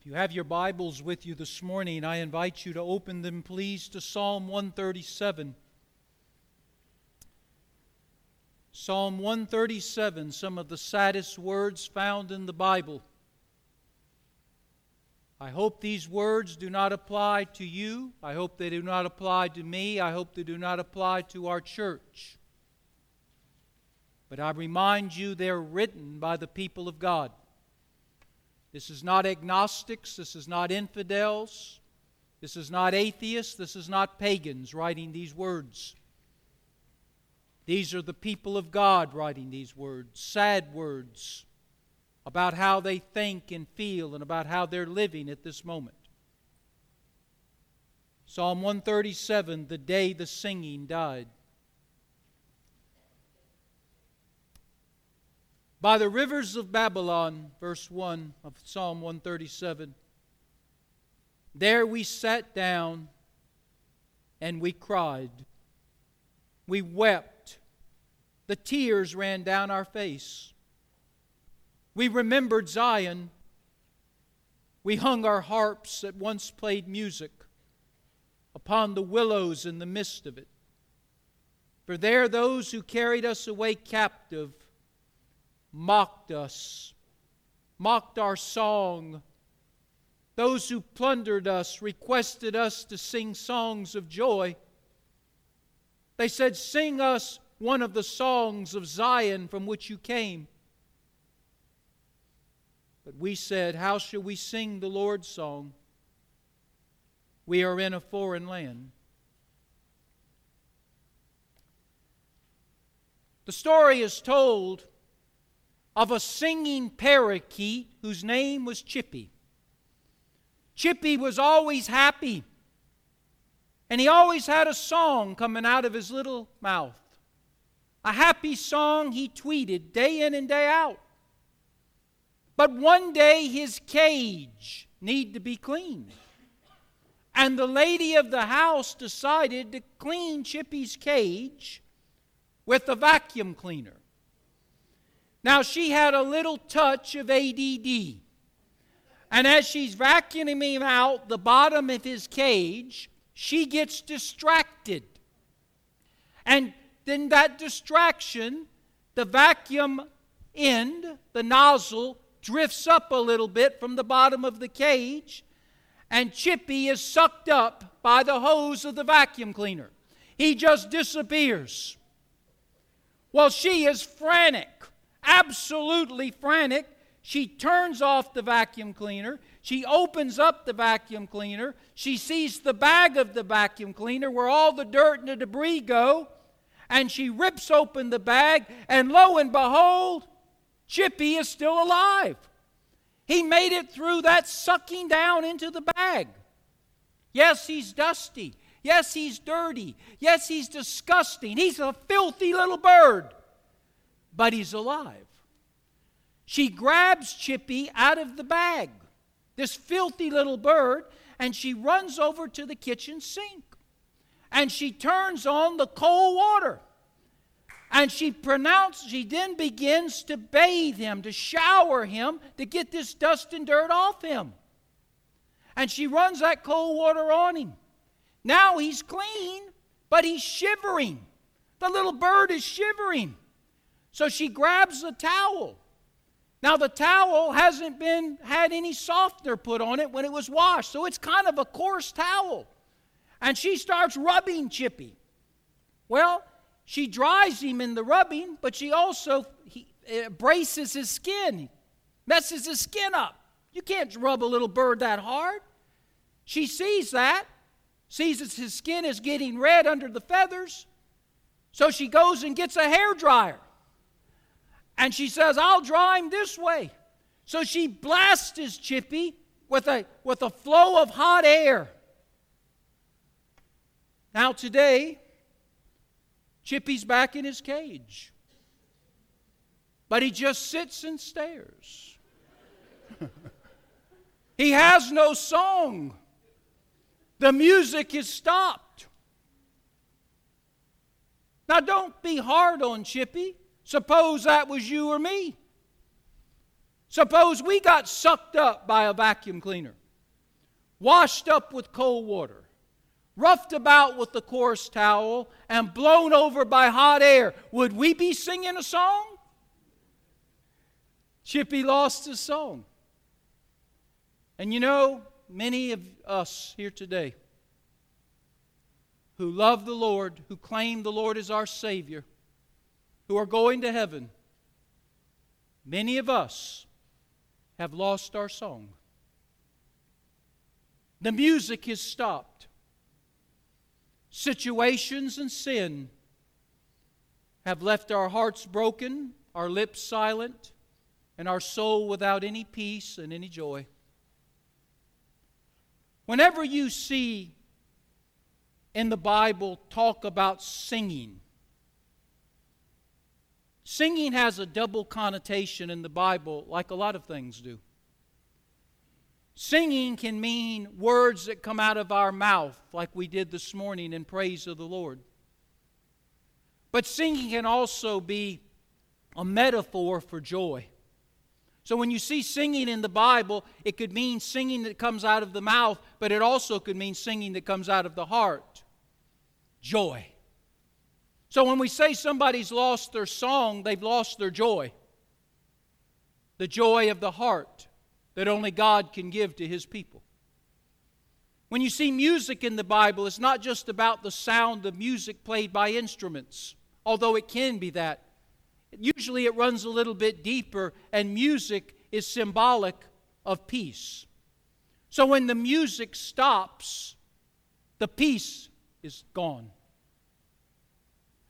If you have your Bibles with you this morning, I invite you to open them, please, to Psalm 137. Psalm 137, some of the saddest words found in the Bible. I hope these words do not apply to you. I hope they do not apply to me. I hope they do not apply to our church. But I remind you they're written by the people of God. This is not agnostics. This is not infidels. This is not atheists. This is not pagans writing these words. These are the people of God writing these words, sad words about how they think and feel and about how they're living at this moment. Psalm 137 The day the singing died. By the rivers of Babylon, verse 1 of Psalm 137, there we sat down and we cried. We wept. The tears ran down our face. We remembered Zion. We hung our harps that once played music upon the willows in the midst of it. For there those who carried us away captive mocked us, mocked our song. Those who plundered us requested us to sing songs of joy. They said, Sing us one of the songs of Zion from which you came. But we said, How shall we sing the Lord's song? We are in a foreign land. The story is told of a singing parakeet whose name was Chippy. Chippy was always happy, and he always had a song coming out of his little mouth. A happy song he tweeted day in and day out. But one day his cage needed to be cleaned. And the lady of the house decided to clean Chippy's cage with a vacuum cleaner. Now, she had a little touch of ADD. And as she's vacuuming him out the bottom of his cage, she gets distracted. And then that distraction, the vacuum end, the nozzle, drifts up a little bit from the bottom of the cage, and Chippy is sucked up by the hose of the vacuum cleaner. He just disappears. Well, she is frantic absolutely frantic. She turns off the vacuum cleaner. She opens up the vacuum cleaner. She sees the bag of the vacuum cleaner where all the dirt and the debris go. And she rips open the bag, and lo and behold, Chippy is still alive. He made it through that sucking down into the bag. Yes, he's dusty. Yes, he's dirty. Yes, he's disgusting. He's a filthy little bird but he's alive. She grabs Chippy out of the bag, this filthy little bird, and she runs over to the kitchen sink. And she turns on the cold water. And she pronounces, she then begins to bathe him, to shower him, to get this dust and dirt off him. And she runs that cold water on him. Now he's clean, but he's shivering. The little bird is shivering. So she grabs the towel. Now the towel hasn't been had any softener put on it when it was washed, so it's kind of a coarse towel. And she starts rubbing Chippy. Well, she dries him in the rubbing, but she also he, braces his skin, messes his skin up. You can't rub a little bird that hard. She sees that, sees that his skin is getting red under the feathers, so she goes and gets a hair dryer. And she says, I'll draw him this way. So she blasts his Chippy with a, with a flow of hot air. Now, today, Chippy's back in his cage. But he just sits and stares. he has no song. The music is stopped. Now, don't be hard on Chippy. Suppose that was you or me. Suppose we got sucked up by a vacuum cleaner, washed up with cold water, roughed about with the coarse towel, and blown over by hot air. Would we be singing a song? Chippy lost his song. And you know, many of us here today who love the Lord, who claim the Lord as our Savior, who are going to heaven, many of us have lost our song. The music has stopped. Situations and sin have left our hearts broken, our lips silent, and our soul without any peace and any joy. Whenever you see in the Bible talk about singing, singing has a double connotation in the Bible, like a lot of things do. Singing can mean words that come out of our mouth, like we did this morning in praise of the Lord. But singing can also be a metaphor for joy. So when you see singing in the Bible, it could mean singing that comes out of the mouth, but it also could mean singing that comes out of the heart. Joy. So when we say somebody's lost their song, they've lost their joy. The joy of the heart that only God can give to his people. When you see music in the Bible, it's not just about the sound of music played by instruments, although it can be that. Usually it runs a little bit deeper, and music is symbolic of peace. So when the music stops, the peace is gone.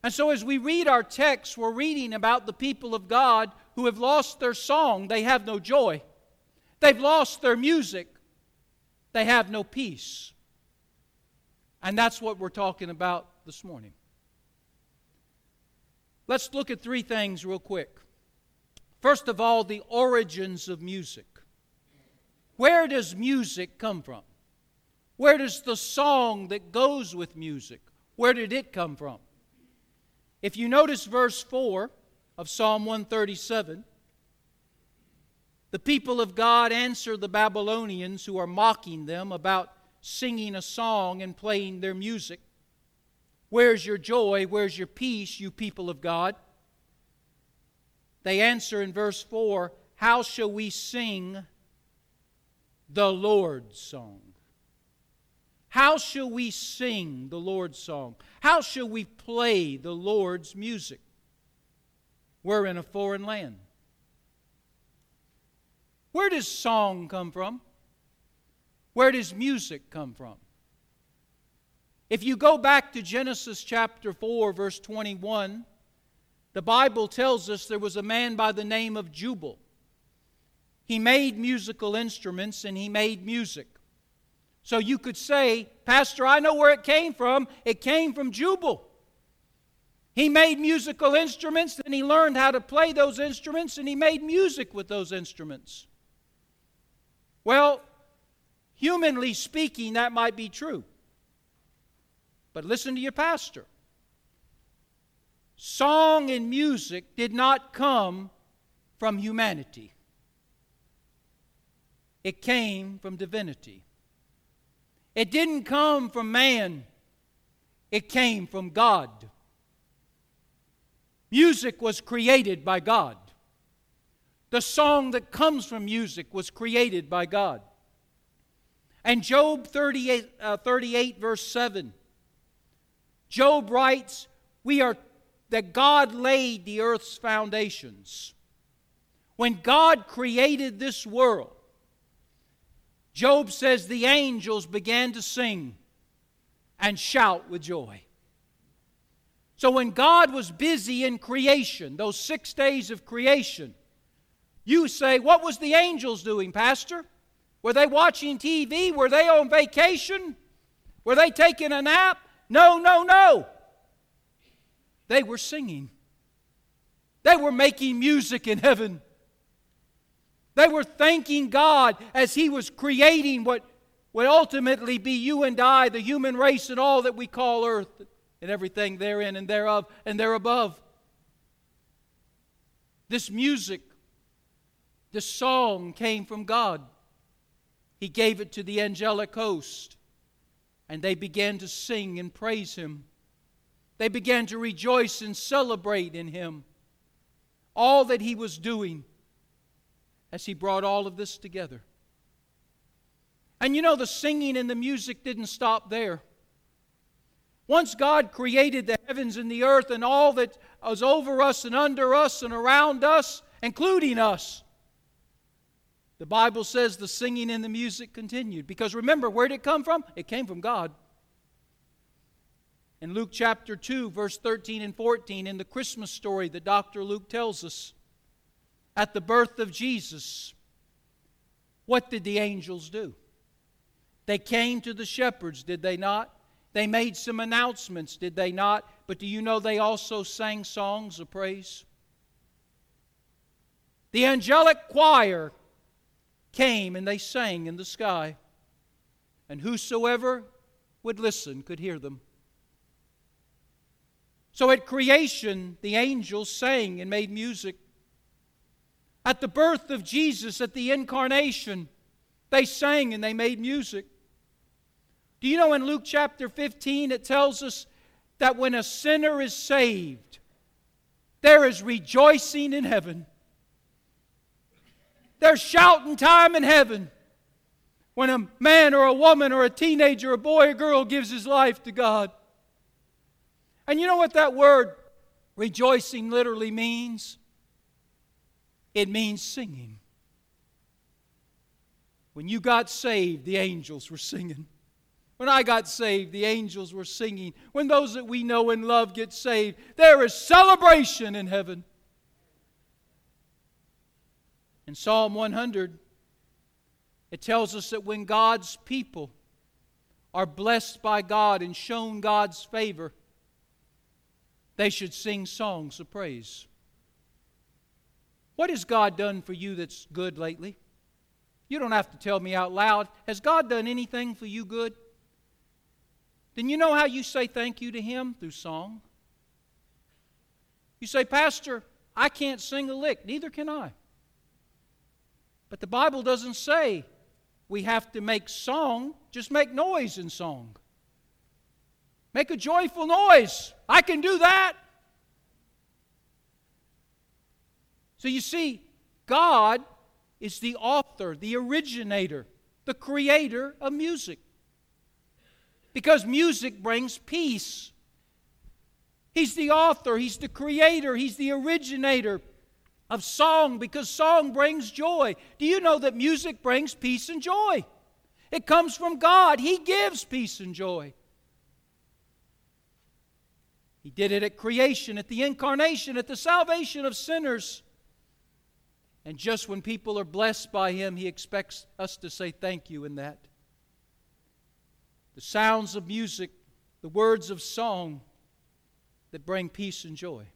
And so as we read our text, we're reading about the people of God who have lost their song, they have no joy. They've lost their music, they have no peace. And that's what we're talking about this morning. Let's look at three things real quick. First of all, the origins of music. Where does music come from? Where does the song that goes with music, where did it come from? If you notice verse 4 of Psalm 137, the people of God answer the Babylonians who are mocking them about singing a song and playing their music. Where's your joy? Where's your peace, you people of God? They answer in verse 4 How shall we sing the Lord's song? How shall we sing the Lord's song? How shall we play the Lord's music? We're in a foreign land. Where does song come from? Where does music come from? If you go back to Genesis chapter 4, verse 21, the Bible tells us there was a man by the name of Jubal. He made musical instruments and he made music. So you could say, Pastor, I know where it came from. It came from Jubal. He made musical instruments, and he learned how to play those instruments, and he made music with those instruments. Well, humanly speaking, that might be true. But listen to your pastor. Song and music did not come from humanity, it came from divinity. It didn't come from man, it came from God. Music was created by God. The song that comes from music was created by God. And Job 38, uh, 38 verse 7 Job writes, We are that God laid the earth's foundations. When God created this world, Job says the angels began to sing and shout with joy. So when God was busy in creation, those six days of creation, you say, What was the angels doing, Pastor? Were they watching TV? Were they on vacation? Were they taking a nap? No, no, no. They were singing. They were making music in heaven. They were thanking God as He was creating what would ultimately be you and I, the human race, and all that we call earth, and everything therein and thereof and there above. This music this song came from God. He gave it to the angelic host, and they began to sing and praise Him. They began to rejoice and celebrate in Him all that He was doing as He brought all of this together. And you know, the singing and the music didn't stop there. Once God created the heavens and the earth and all that was over us and under us and around us, including us, the Bible says the singing and the music continued. Because remember, where did it come from? It came from God. In Luke chapter 2, verse 13 and 14, in the Christmas story that Dr. Luke tells us, at the birth of Jesus, what did the angels do? They came to the shepherds, did they not? They made some announcements, did they not? But do you know they also sang songs of praise? The angelic choir came and they sang in the sky, and whosoever would listen could hear them. So at creation, the angels sang and made music. At the birth of Jesus, at the incarnation, they sang and they made music. Do you know in Luke chapter 15 it tells us that when a sinner is saved, there is rejoicing in heaven. There's shouting time in heaven when a man or a woman or a teenager, a boy or girl gives his life to God. And you know what that word rejoicing literally means? It means singing. When you got saved, the angels were singing. When I got saved, the angels were singing. When those that we know and love get saved, there is celebration in heaven. In Psalm 100, it tells us that when God's people are blessed by God and shown God's favor, they should sing songs of praise. What has God done for you that's good lately? You don't have to tell me out loud. Has God done anything for you good? Then you know how you say thank you to Him? Through song. You say, Pastor, I can't sing a lick. Neither can I. But the Bible doesn't say we have to make song, just make noise in song. Make a joyful noise. I can do that. So you see, God is the author, the originator, the creator of music. Because music brings peace. He's the author, He's the creator, He's the originator of song because song brings joy. Do you know that music brings peace and joy? It comes from God, He gives peace and joy. He did it at creation, at the incarnation, at the salvation of sinners. And just when people are blessed by Him, He expects us to say thank you in that the sounds of music, the words of song that bring peace and joy.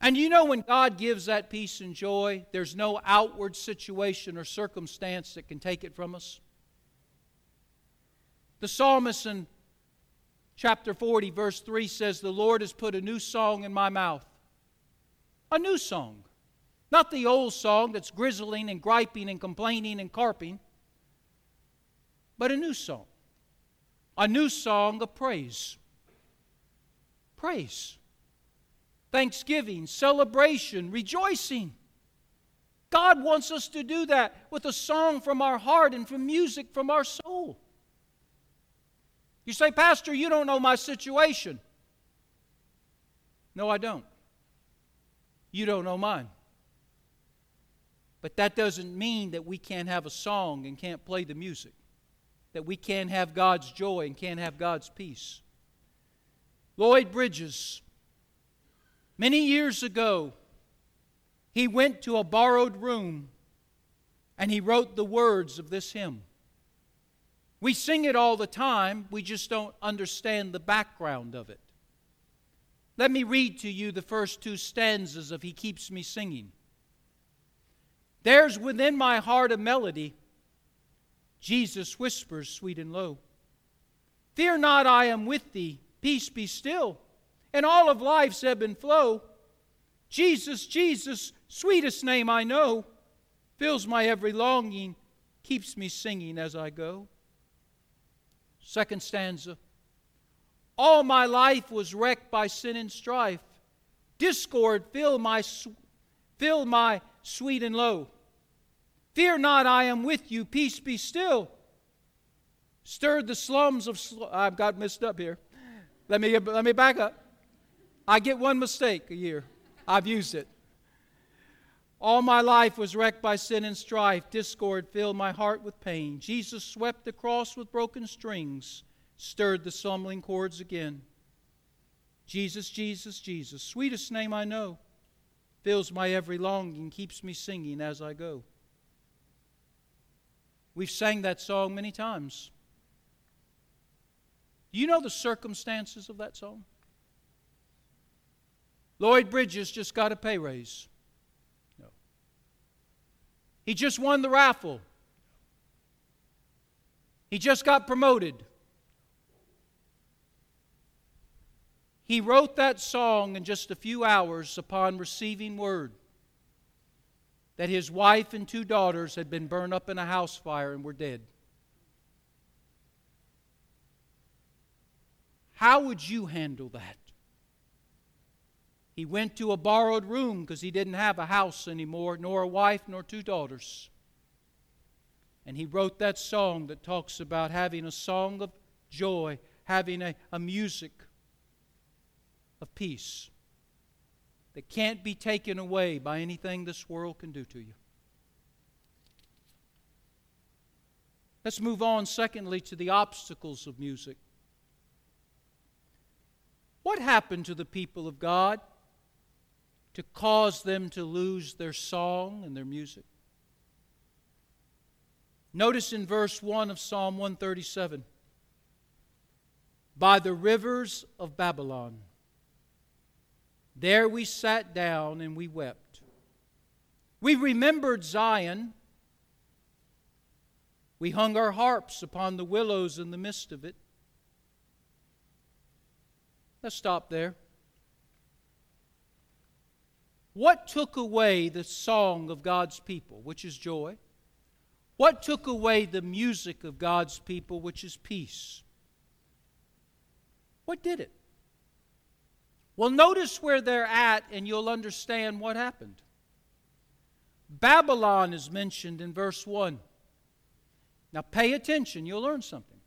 And you know, when God gives that peace and joy, there's no outward situation or circumstance that can take it from us. The psalmist in chapter 40, verse 3 says, The Lord has put a new song in my mouth. A new song. Not the old song that's grizzling and griping and complaining and carping but a new song. A new song of praise. Praise. Thanksgiving, celebration, rejoicing. God wants us to do that with a song from our heart and from music from our soul. You say, Pastor, you don't know my situation. No, I don't. You don't know mine. But that doesn't mean that we can't have a song and can't play the music that we can't have God's joy and can't have God's peace. Luther Bridgers, many years ago, he went to a borrowed room and he wrote the words of this hymn. We sing it all the time, we just don't understand the background of it. Let me read to you the first two stanzas of He Keeps Me Singing. There's within my heart a melody Jesus whispers, sweet and low, Fear not, I am with thee. Peace be still. And all of life's ebb and flow. Jesus, Jesus, Sweetest name I know, fills my every longing, keeps me singing as I go. Second stanza. All my life was wrecked by sin and strife. Discord filled my, filled my sweet and low. Fear not, I am with you. Peace be still. Stirred the slums of. Sl- I've got messed up here. Let me, let me back up. I get one mistake a year. I've used it. All my life was wrecked by sin and strife. Discord filled my heart with pain. Jesus swept the cross with broken strings, stirred the stumbling chords again. Jesus, Jesus, Jesus, sweetest name I know, fills my every longing, keeps me singing as I go. We've sang that song many times. Do you know the circumstances of that song? Luther Bridgers just got a pay raise. No. He just won the raffle. He just got promoted. He wrote that song in just a few hours upon receiving word that his wife and two daughters had been burned up in a house fire and were dead. How would you handle that? He went to a borrowed room because he didn't have a house anymore, nor a wife, nor two daughters. And he wrote that song that talks about having a song of joy, having a, a music of peace that can't be taken away by anything this world can do to you. Let's move on, secondly, to the obstacles of music. What happened to the people of God? to cause them to lose their song and their music. Notice in verse 1 of Psalm 137 By the rivers of Babylon, there we sat down and we wept. We remembered Zion. We hung our harps upon the willows in the midst of it. Let's stop there. What took away the song of God's people, which is joy? What took away the music of God's people, which is peace? What did it? Well, notice where they're at, and you'll understand what happened. Babylon is mentioned in verse 1. Now, pay attention, you'll learn something.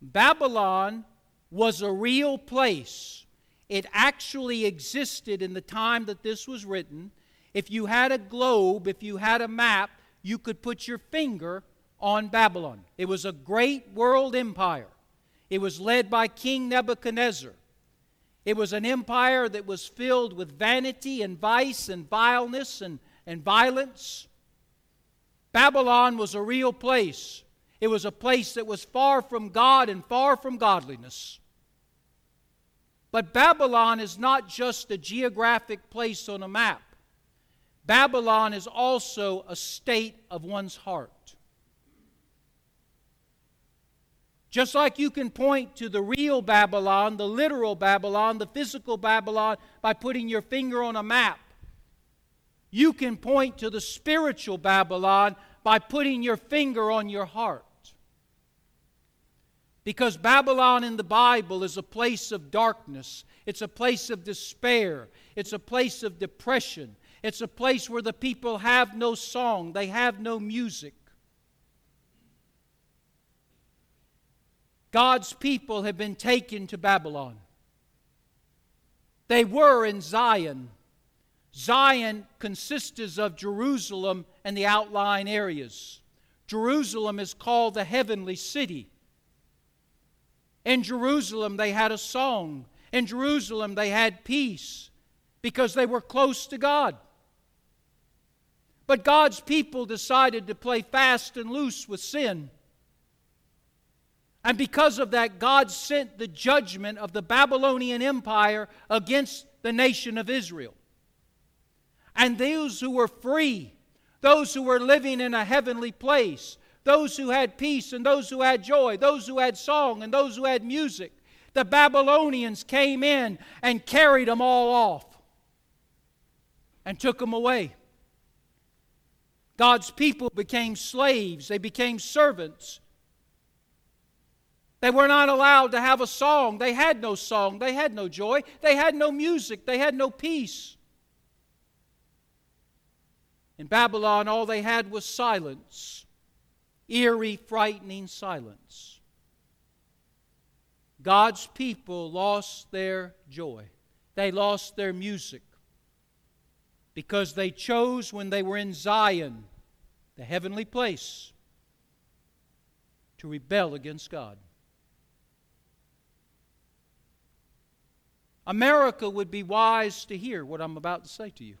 Babylon was a real place it actually existed in the time that this was written. If you had a globe, if you had a map, you could put your finger on Babylon. It was a great world empire. It was led by King Nebuchadnezzar. It was an empire that was filled with vanity and vice and vileness and, and violence. Babylon was a real place. It was a place that was far from God and far from godliness. But Babylon is not just a geographic place on a map, Babylon is also a state of one's heart. Just like you can point to the real Babylon, the literal Babylon, the physical Babylon by putting your finger on a map, you can point to the spiritual Babylon by putting your finger on your heart. Because Babylon in the Bible is a place of darkness, it's a place of despair, it's a place of depression, it's a place where the people have no song, they have no music. God's people have been taken to Babylon. They were in Zion. Zion consists of Jerusalem and the outlying areas. Jerusalem is called the heavenly city. In Jerusalem, they had a song. In Jerusalem, they had peace because they were close to God. But God's people decided to play fast and loose with sin. And because of that, God sent the judgment of the Babylonian Empire against the nation of Israel. And those who were free, those who were living in a heavenly place, those who had peace and those who had joy, those who had song and those who had music. The Babylonians came in and carried them all off and took them away. God's people became slaves, they became servants. They were not allowed to have a song. They had no song. They had no joy. They had no music. They had no peace. In Babylon, all they had was silence eerie, frightening silence. God's people lost their joy, they lost their music because they chose when they were in Zion, the heavenly place, to rebel against God. America would be wise to hear what I'm about to say to you.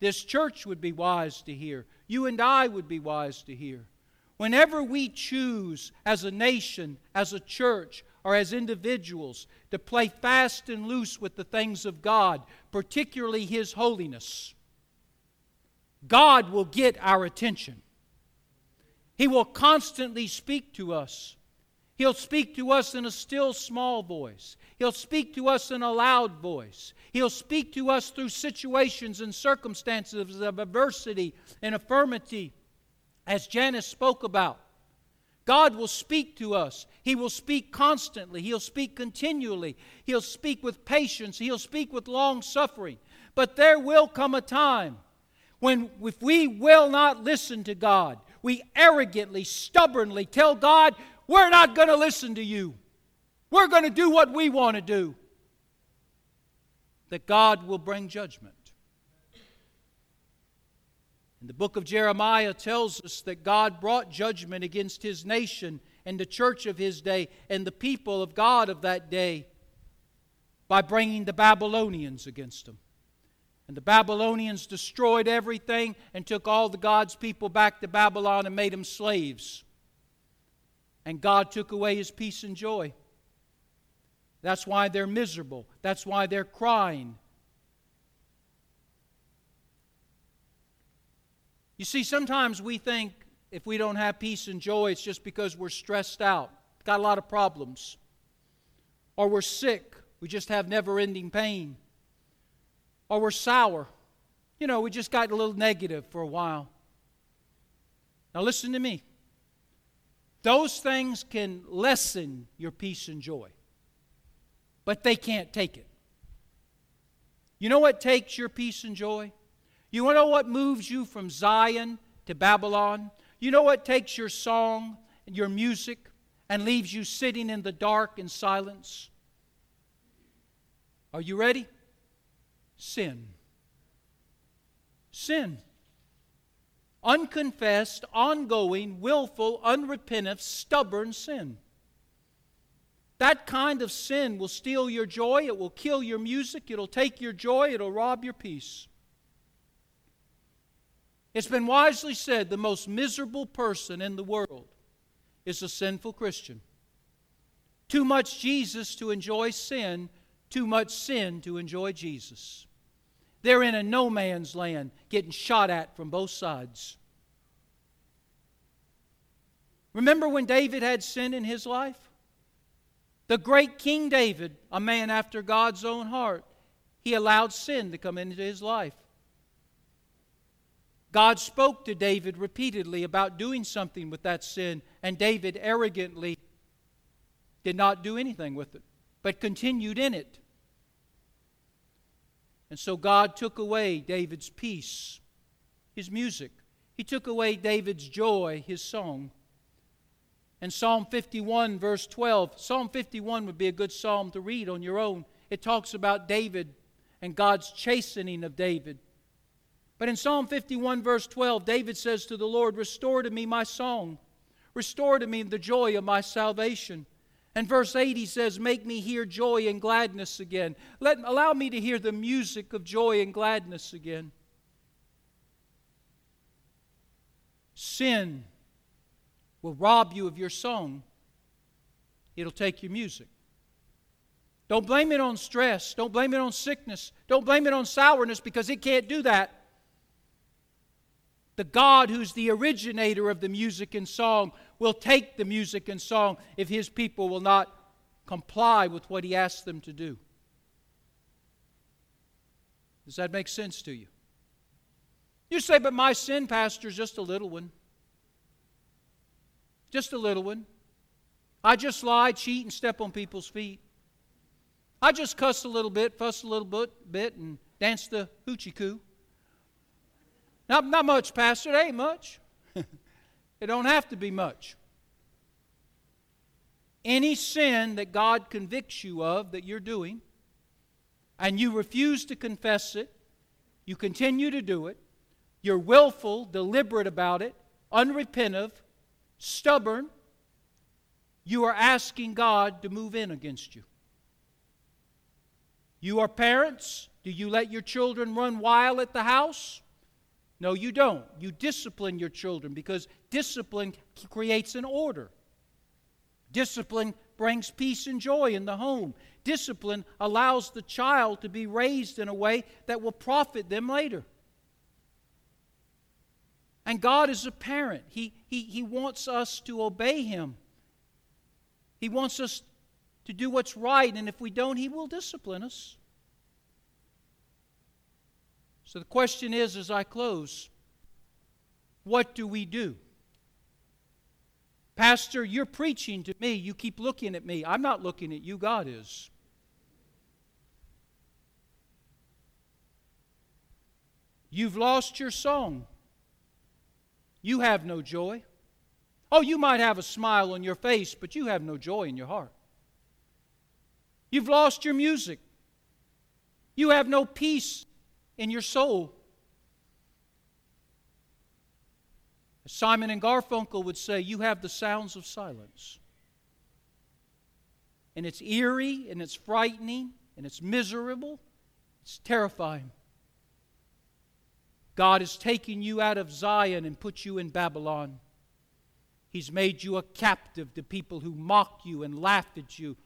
This church would be wise to hear. You and I would be wise to hear. Whenever we choose as a nation, as a church, or as individuals to play fast and loose with the things of God, particularly His holiness, God will get our attention. He will constantly speak to us. He'll speak to us in a still small voice. He'll speak to us in a loud voice. He'll speak to us through situations and circumstances of adversity and affirmity, as Janice spoke about. God will speak to us. He will speak constantly. He'll speak continually. He'll speak with patience. He'll speak with long suffering. But there will come a time when, if we will not listen to God, we arrogantly, stubbornly tell God, we're not going to listen to you. We're going to do what we want to do. That God will bring judgment. And the book of Jeremiah tells us that God brought judgment against his nation and the church of his day and the people of God of that day by bringing the Babylonians against them. And the Babylonians destroyed everything and took all the God's people back to Babylon and made them slaves and God took away his peace and joy. That's why they're miserable. That's why they're crying. You see, sometimes we think if we don't have peace and joy, it's just because we're stressed out, got a lot of problems, or we're sick, we just have never ending pain, or we're sour. You know, we just got a little negative for a while. Now, listen to me. Those things can lessen your peace and joy, but they can't take it. You know what takes your peace and joy? You know what moves you from Zion to Babylon? You know what takes your song and your music and leaves you sitting in the dark in silence? Are you ready? Sin. Sin unconfessed, ongoing, willful, unrepentant, stubborn sin. That kind of sin will steal your joy, it will kill your music, it'll take your joy, it'll rob your peace. It's been wisely said the most miserable person in the world is a sinful Christian. Too much Jesus to enjoy sin, too much sin to enjoy Jesus. They're in a no man's land, getting shot at from both sides. Remember when David had sin in his life? The great King David, a man after God's own heart, he allowed sin to come into his life. God spoke to David repeatedly about doing something with that sin, and David arrogantly did not do anything with it, but continued in it. And so God took away David's peace, his music. He took away David's joy, his song. And Psalm 51, verse 12, Psalm 51 would be a good psalm to read on your own. It talks about David and God's chastening of David. But in Psalm 51, verse 12, David says to the Lord, Restore to me my song, restore to me the joy of my salvation. And verse 8 he says, Make me hear joy and gladness again. Let, allow me to hear the music of joy and gladness again. Sin will rob you of your song, it'll take your music. Don't blame it on stress. Don't blame it on sickness. Don't blame it on sourness because it can't do that. The God who's the originator of the music and song will take the music and song if his people will not comply with what he asks them to do. Does that make sense to you? You say, but my sin, Pastor, is just a little one. Just a little one. I just lie, cheat, and step on people's feet. I just cuss a little bit, fuss a little bit, bit and dance the hoochie coo. Not, not much, Pastor. It ain't much. it don't have to be much. Any sin that God convicts you of that you're doing, and you refuse to confess it, you continue to do it, you're willful, deliberate about it, unrepentive, stubborn, you are asking God to move in against you. You are parents. Do you let your children run wild at the house? No, you don't. You discipline your children because discipline creates an order. Discipline brings peace and joy in the home. Discipline allows the child to be raised in a way that will profit them later. And God is a parent. He, he, he wants us to obey Him. He wants us to do what's right, and if we don't, He will discipline us. So the question is as I close, what do we do? Pastor, you're preaching to me. You keep looking at me. I'm not looking at you, God is. You've lost your song. You have no joy. Oh, you might have a smile on your face, but you have no joy in your heart. You've lost your music. You have no peace in your soul. As Simon and Garfunkel would say, You have the sounds of silence. And it's eerie, and it's frightening, and it's miserable, it's terrifying. God has taken you out of Zion and put you in Babylon. He's made you a captive to people who mock you and laugh at you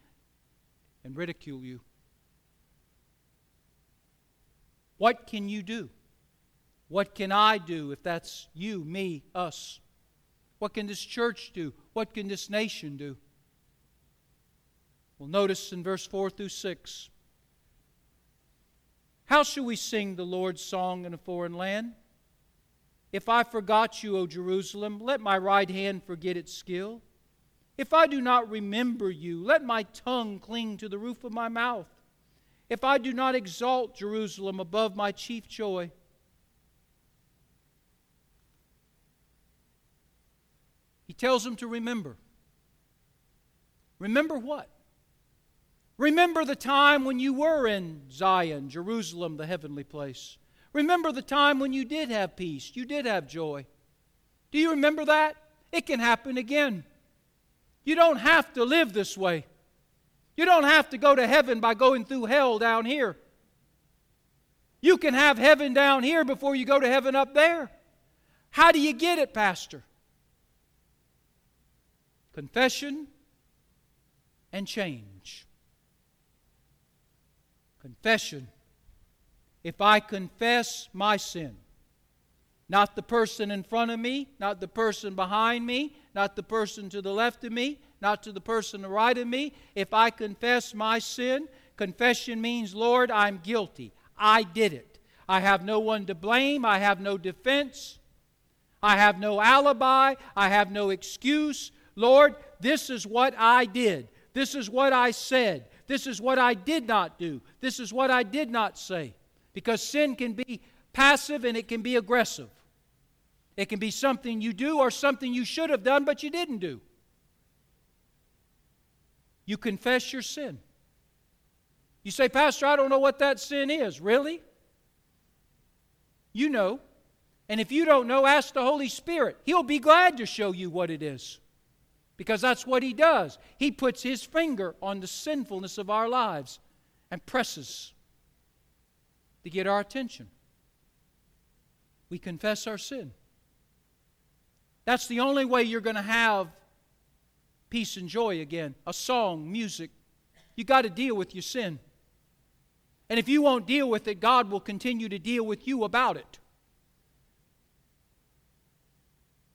and ridicule you. What can you do? What can I do if that's you, me, us? What can this church do? What can this nation do? Well, notice in verse 4 through 6 how shall we sing the Lord's song in a foreign land? If I forgot you, O Jerusalem, let my right hand forget its skill. If I do not remember you, let my tongue cling to the roof of my mouth. If I do not exalt Jerusalem above my chief joy, he tells them to remember. Remember what? Remember the time when you were in Zion, Jerusalem, the heavenly place. Remember the time when you did have peace, you did have joy. Do you remember that? It can happen again. You don't have to live this way. You don't have to go to heaven by going through hell down here. You can have heaven down here before you go to heaven up there. How do you get it, Pastor? Confession and change. Confession. If I confess my sin, not the person in front of me, not the person behind me, not the person to the left of me, not to the person right of me. If I confess my sin, confession means, Lord, I'm guilty. I did it. I have no one to blame. I have no defense. I have no alibi. I have no excuse. Lord, this is what I did. This is what I said. This is what I did not do. This is what I did not say. Because sin can be passive and it can be aggressive. It can be something you do or something you should have done but you didn't do. You confess your sin. You say, Pastor, I don't know what that sin is. Really? You know. And if you don't know, ask the Holy Spirit. He'll be glad to show you what it is. Because that's what He does. He puts His finger on the sinfulness of our lives and presses to get our attention. We confess our sin. That's the only way you're going to have peace and joy again. A song, music. You got to deal with your sin. And if you won't deal with it, God will continue to deal with you about it.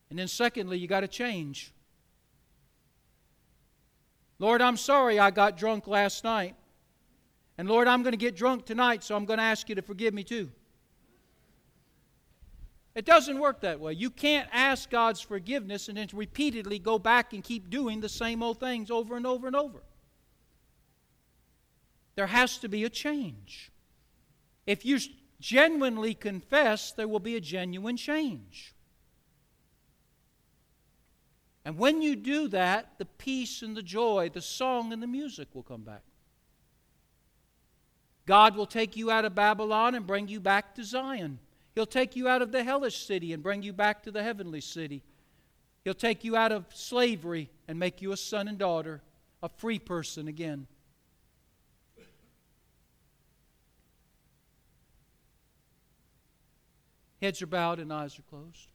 And then, secondly, you got to change. Lord, I'm sorry I got drunk last night. And Lord, I'm going to get drunk tonight, so I'm going to ask you to forgive me too. It doesn't work that way. You can't ask God's forgiveness and then repeatedly go back and keep doing the same old things over and over and over. There has to be a change. If you genuinely confess, there will be a genuine change. And when you do that, the peace and the joy, the song and the music will come back. God will take you out of Babylon and bring you back to Zion. He'll take you out of the hellish city and bring you back to the heavenly city. He'll take you out of slavery and make you a son and daughter, a free person again. Heads are bowed and eyes are closed.